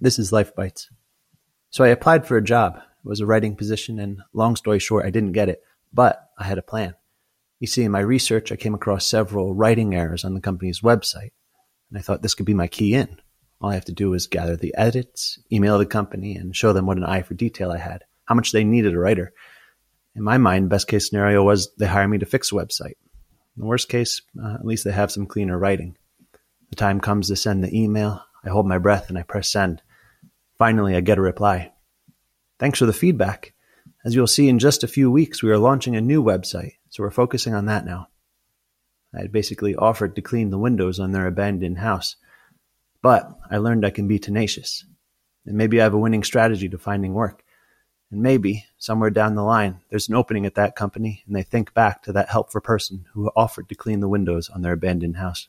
This is Life Bites. So I applied for a job. It was a writing position, and long story short, I didn't get it, but I had a plan. You see, in my research, I came across several writing errors on the company's website, and I thought this could be my key in. All I have to do is gather the edits, email the company, and show them what an eye for detail I had, how much they needed a writer. In my mind, best case scenario was they hire me to fix a website. In the worst case, uh, at least they have some cleaner writing. The time comes to send the email. I hold my breath and I press send. Finally, I get a reply. Thanks for the feedback. As you'll see in just a few weeks, we are launching a new website, so we're focusing on that now. I had basically offered to clean the windows on their abandoned house, but I learned I can be tenacious. And maybe I have a winning strategy to finding work. And maybe, somewhere down the line, there's an opening at that company and they think back to that helpful person who offered to clean the windows on their abandoned house.